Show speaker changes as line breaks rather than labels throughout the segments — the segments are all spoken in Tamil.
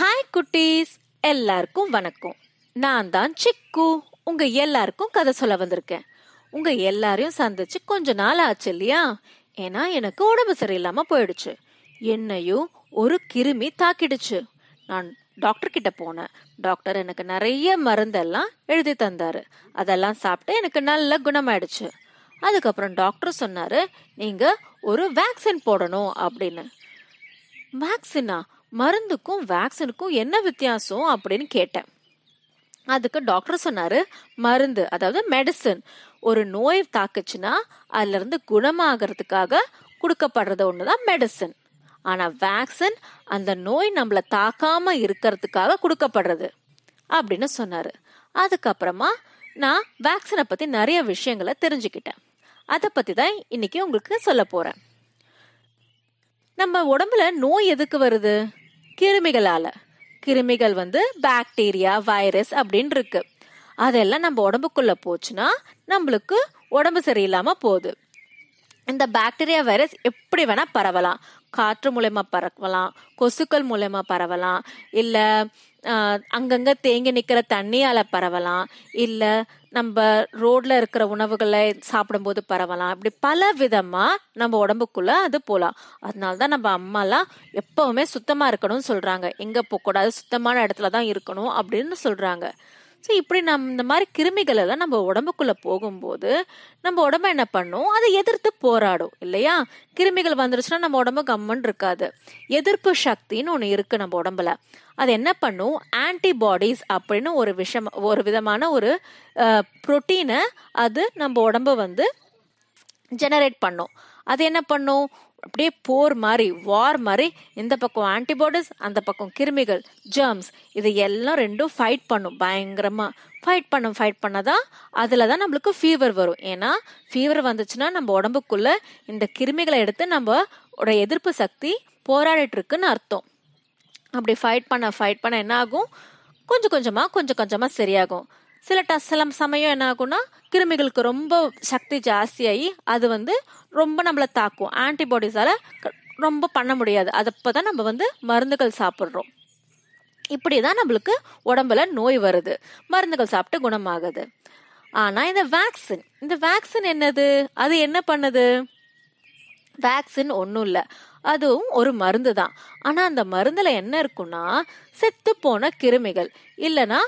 ஹாய் குட்டீஸ். எல்லாருக்கும் வணக்கம். நான் தான் சிக்கு. உங்க எல்லாருக்கும் கதை சொல்ல வந்திருக்கேன். உங்க எல்லாரையும் சந்திச்சு கொஞ்ச நாள் ஆச்சு இல்லையா? ஏன்னா எனக்கு உடம்பு சரியில்லாம போயிடுச்சு. என்னையும் ஒரு கிருமி தாக்கிடுச்சு. நான் டாக்டர் கிட்ட போனேன். டாக்டர் எனக்கு நிறைய மருந்தெல்லாம் எழுதி தந்தாரு. அதெல்லாம் சாப்பிட்டு எனக்கு நல்ல குணமாயிடுச்சு. அதுக்கப்புறம் டாக்டர் சொன்னாரு நீங்க ஒரு வேக்சின் போடணும் அப்படின்னு. வேக்சினா? மருந்துக்கும் வேக்சினுக்கும் என்ன வித்தியாசம் அப்படின்னு கேட்டேன். அதுக்கு டாக்டர் சொன்னாரு மருந்து அதாவது மெடிசன் ஒரு நோய் தாக்குச்சுன்னா அதுல இருந்து குணமாகறதுக்காக கொடுக்கப்படுறது ஒண்ணுதான் மெடிசன் ஆனா வேக்சின் அந்த நோய் நம்மள தாக்காம இருக்கிறதுக்காக கொடுக்கப்படுறது அப்படின்னு சொன்னாரு. அதுக்கப்புறமா நான் வேக்சினை பத்தி நிறைய விஷயங்களை தெரிஞ்சுக்கிட்டேன். அதை பத்தி தான் இன்னைக்கு உங்களுக்கு சொல்ல போறேன். நம்ம உடம்புல நோய் எதுக்கு வருது? கிருமிகளால. கிருமிகள் வந்து பாக்டீரியா வைரஸ் அப்படின்னு இருக்கு அதெல்லாம் நம்ம உடம்புக்குள்ள போச்சுன்னா நம்மளுக்கு உடம்பு சரியில்லாம போகுது. இந்த பாக்டீரியா வைரஸ் எப்படி வேணா பரவலாம். காற்று மூலயமா பரவலாம் கொசுக்கள் மூலயமா பரவலாம் இல்ல அங்கங்க தேங்கி நிக்கிற தண்ணியால பரவலாம் இல்ல நம்ம ரோட்ல இருக்கிற உணவுகளை சாப்பிடும்போது பரவலாம். இப்படி பல விதமா நம்ம உடம்புக்குள்ள அது போலாம். அதனாலதான் நம்ம அம்மாலாம் எப்பவுமே சுத்தமா இருக்கணும்னு சொல்றாங்க. எங்க போகக்கூடாது சுத்தமான இடத்துல தான் இருக்கணும் அப்படின்னு சொல்றாங்க. ஸோ இப்படி நம் இந்த மாதிரி கிருமிகள் எல்லாம் நம்ம உடம்புக்குள்ளே போகும்போது நம்ம உடம்பு என்ன பண்ணும்? அதை எதிர்த்து போராடும் இல்லையா? கிருமிகள் வந்துருச்சுன்னா நம்ம உடம்பு கம்மன் இருக்காது. எதிர்ப்பு சக்தின்னு ஒன்று இருக்குது நம்ம உடம்புல. அது என்ன பண்ணும்? ஆன்டிபாடிஸ் அப்படின்னு ஒரு விஷம் ஒரு விதமான ஒரு புரோட்டீனை அது நம்ம உடம்பு வந்து ஜெனரேட் பண்ணும். அது என்ன பண்ணும்? அப்படியே போர் மாதிரி வார் மாதிரி இந்த பக்கம் ஆன்டிபாடிஸ் அந்த பக்கம் கிருமிகள் ஜெர்ம்ஸ் இது எல்லாம் ரெண்டும் ஃபைட் பண்ணும் பயங்கரமா. ஃபைட் பண்ணும் ஃபைட் பண்ணதான் அதுல தான் நம்மளுக்கு ஃபீவர் வரும். ஏன்னா ஃபீவர் வந்துச்சுன்னா நம்ம உடம்புக்குள்ள இந்த கிருமிகளை எடுத்து நம்ம எதிர்ப்பு சக்தி போராடிட்டு இருக்குன்னு அர்த்தம். அப்படி ஃபைட் பண்ண ஃபைட் பண்ண என்ன ஆகும்? கொஞ்சம் கொஞ்சமா கொஞ்சம் கொஞ்சமா சரியாகும். சில ட சில சமயம் என்ன ஆகும்னா கிருமிகளுக்கு ரொம்ப சக்தி ஜாஸ்தியாகி அது வந்து ரொம்ப நம்மளை தாக்கும். ஆன்டிபாடிஸால ரொம்ப பண்ண முடியாது. அதப்பதான் நம்ம வந்து மருந்துகள் சாப்பிட்றோம். இப்படிதான் நம்மளுக்கு உடம்புல நோய் வருது. மருந்துகள் சாப்பிட்டு குணமாகுது. ஆனா இந்த வேக்சின் இந்த வேக்சின் என்னது? அது என்ன பண்ணுது? வேக்சின் ஒன்றும் இல்லை. அதுவும் ஒரு மருந்து தான் ஆனா அந்த மருந்துல என்ன இருக்குன்னா செத்து போன கிருமிகள். இல்லைன்னா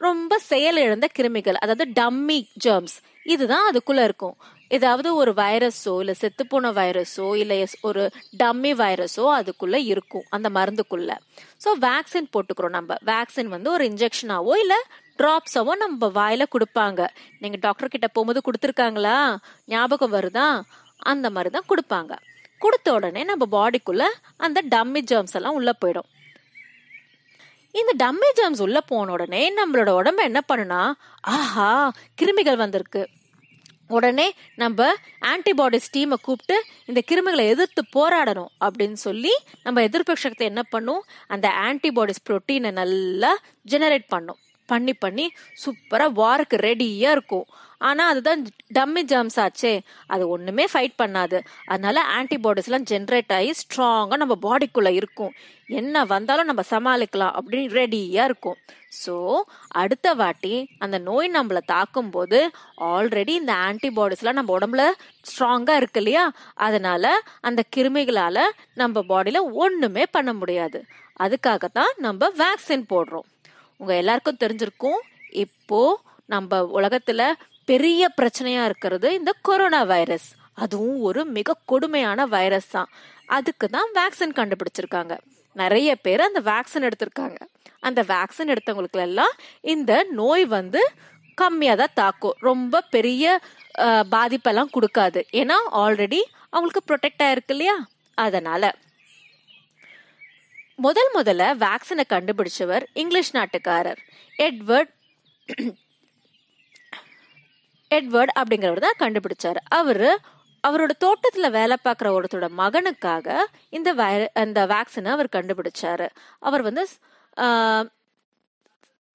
ரொம்ப செயலிழந்த கிருமிகள் அதாவது டம்மி ஜெர்ம்ஸ் இதுதான் அதுக்குள்ள இருக்கும். ஏதாவது ஒரு வைரஸோ இல்ல செத்துப்போன வைரஸோ இல்ல ஒரு டம்மி வைரஸோ அதுக்குள்ள இருக்கும் அந்த மருந்துக்குள்ள. ஸோ வேக்சின் போட்டுக்கிறோம் நம்ம. வேக்சின் வந்து ஒரு இன்ஜெக்ஷனாவோ இல்ல டிராப்ஸாவோ நம்ம வாயில கொடுப்பாங்க. நீங்க டாக்டர் கிட்ட போகும்போது கொடுத்துருக்காங்களா? ஞாபகம் வருதா? அந்த மாதிரி தான் கொடுப்பாங்க. கொடுத்த உடனே நம்ம பாடிக்குள்ள அந்த டம்மி ஜெர்ம்ஸ் எல்லாம் உள்ள போயிடும். இந்த டம்மே ஜெர்ம்ஸ் உள்ள போன உடனே நம்மளோட உடம்பு என்ன பண்ணுனா ஆஹா கிருமிகள் வந்திருக்கு. உடனே நம்ம ஆன்டிபாடிஸ் டீமை கூப்பிட்டு இந்த கிருமிகளை எதிர்த்து போராடணும் அப்படின்னு சொல்லி நம்ம எதிர்ப்பு சக்தி என்ன பண்ணும்? அந்த ஆன்டிபாடிஸ் புரோட்டீனை நல்லா ஜெனரேட் பண்ணும். பண்ணி பண்ணி சூப்பராக வாருக்கு ரெடியாக இருக்கும். ஆனா அதுதான் டம்மி ஜாம்ஸ் ஆச்சே. அது ஒண்ணுமே ஃபைட் பண்ணாது. அதனால ஆன்டிபாடிஸ் எல்லாம் ஜென்ரேட் ஆகி ஸ்ட்ராங்கா நம்ம பாடிக்குள்ள இருக்கும். என்ன வந்தாலும் நம்ம சமாளிக்கலாம் அப்படின்னு ரெடியா இருக்கும். ஸோ அடுத்த வாட்டி அந்த நோய் நம்மளை தாக்கும் போது ஆல்ரெடி இந்த ஆன்டிபாடிஸ்லாம் நம்ம உடம்புல ஸ்ட்ராங்காக இருக்கு இல்லையா? அதனால அந்த கிருமிகளால் நம்ம பாடியில் ஒன்றுமே பண்ண முடியாது. அதுக்காகத்தான் நம்ம வேக்சின் போடுறோம். உங்கள் எல்லாருக்கும் தெரிஞ்சிருக்கும். இப்போ நம்ம உலகத்தில் பெரிய பிரச்சனையா இருக்கிறது இந்த கொரோனா வைரஸ் அதுவும் ஒரு மிக கொடுமையான வைரஸ் தான். அதுக்கு தான் வேக்சின் கண்டுபிடிச்சிருக்காங்க. நிறைய பேர் அந்த வேக்சின் எடுத்திருக்காங்க. அந்த வேக்சின் எடுத்தவங்களுக்கு எல்லாம் இந்த நோய் வந்து கம்மியாக தான் தாக்கும். ரொம்ப பெரிய பாதிப்பெல்லாம் கொடுக்காது. ஏன்னா ஆல்ரெடி அவங்களுக்கு ப்ரொடெக்ட் ஆயிருக்கு இல்லையா? அதனால. முதல் முதல்ல வேக்சினை கண்டுபிடிச்சவர் இங்கிலீஷ் நாட்டுக்காரர். எட்வர்ட் எட்வர்ட் அப்படிங்கிறவர் தான் கண்டுபிடிச்சார். அவரு அவரோட தோட்டத்துல வேலை பார்க்குற ஒருத்தரோட மகனுக்காக இந்த வை அந்த வேக்சினை அவர் கண்டுபிடிச்சாரு. அவர் வந்து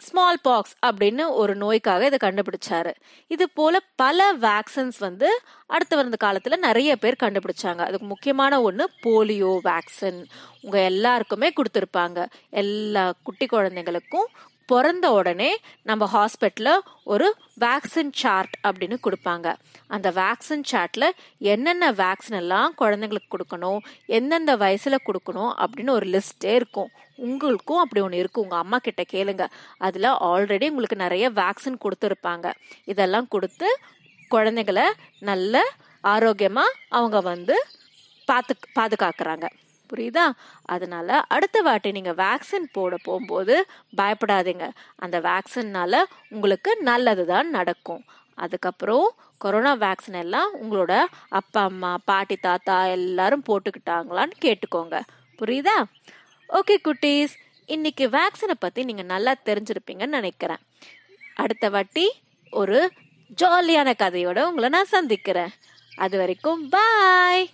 ஸ்மால் பாக்ஸ் அப்படின்னு ஒரு நோய்க்காக இதை கண்டுபிடிச்சாரு. இது போல பல வேக்சின்ஸ் வந்து அடுத்து வந்த காலத்துல நிறைய பேர் கண்டுபிடிச்சாங்க. அதுக்கு முக்கியமான ஒன்று போலியோ வேக்சின் உங்க எல்லாருக்குமே கொடுத்துருப்பாங்க. எல்லா குட்டி குழந்தைங்களுக்கும் பிறந்த உடனே நம்ம ஹாஸ்பிட்டலில் ஒரு வேக்சின் சார்ட் அப்படின்னு கொடுப்பாங்க. அந்த வேக்சின் சார்ட்டில் என்னென்ன வேக்சின் எல்லாம் குழந்தைங்களுக்கு கொடுக்கணும் எந்தெந்த வயசில் கொடுக்கணும் அப்படின்னு ஒரு லிஸ்ட்டே இருக்கும். உங்களுக்கும் அப்படி ஒன்று இருக்கும் உங்கள் அம்மா கிட்ட கேளுங்க. அதில் ஆல்ரெடி உங்களுக்கு நிறைய வேக்சின் கொடுத்துருப்பாங்க. இதெல்லாம் கொடுத்து குழந்தைகளை நல்ல ஆரோக்கியமாக அவங்க வந்து பாத்து பாதுகாக்கிறாங்க. புரியுதா? அதனால அடுத்த வாட்டி நீங்க வேக்சின் போட போகும்போது பயப்படாதீங்க. அந்த வேக்சின்னால உங்களுக்கு நல்லது தான் நடக்கும். அதுக்கப்புறம் கொரோனா வேக்சின் எல்லாம் உங்களோட அப்பா அம்மா பாட்டி தாத்தா எல்லாரும் போட்டுக்கிட்டாங்களான்னு கேட்டுக்கோங்க. புரியுதா? ஓகே குட்டீஸ். இன்னைக்கு வேக்சினை பத்தி நீங்க நல்லா தெரிஞ்சிருப்பீங்கன்னு நினைக்கிறேன். அடுத்த வாட்டி ஒரு ஜாலியான கதையோட உங்களை நான் சந்திக்கிறேன். அது வரைக்கும் பாய்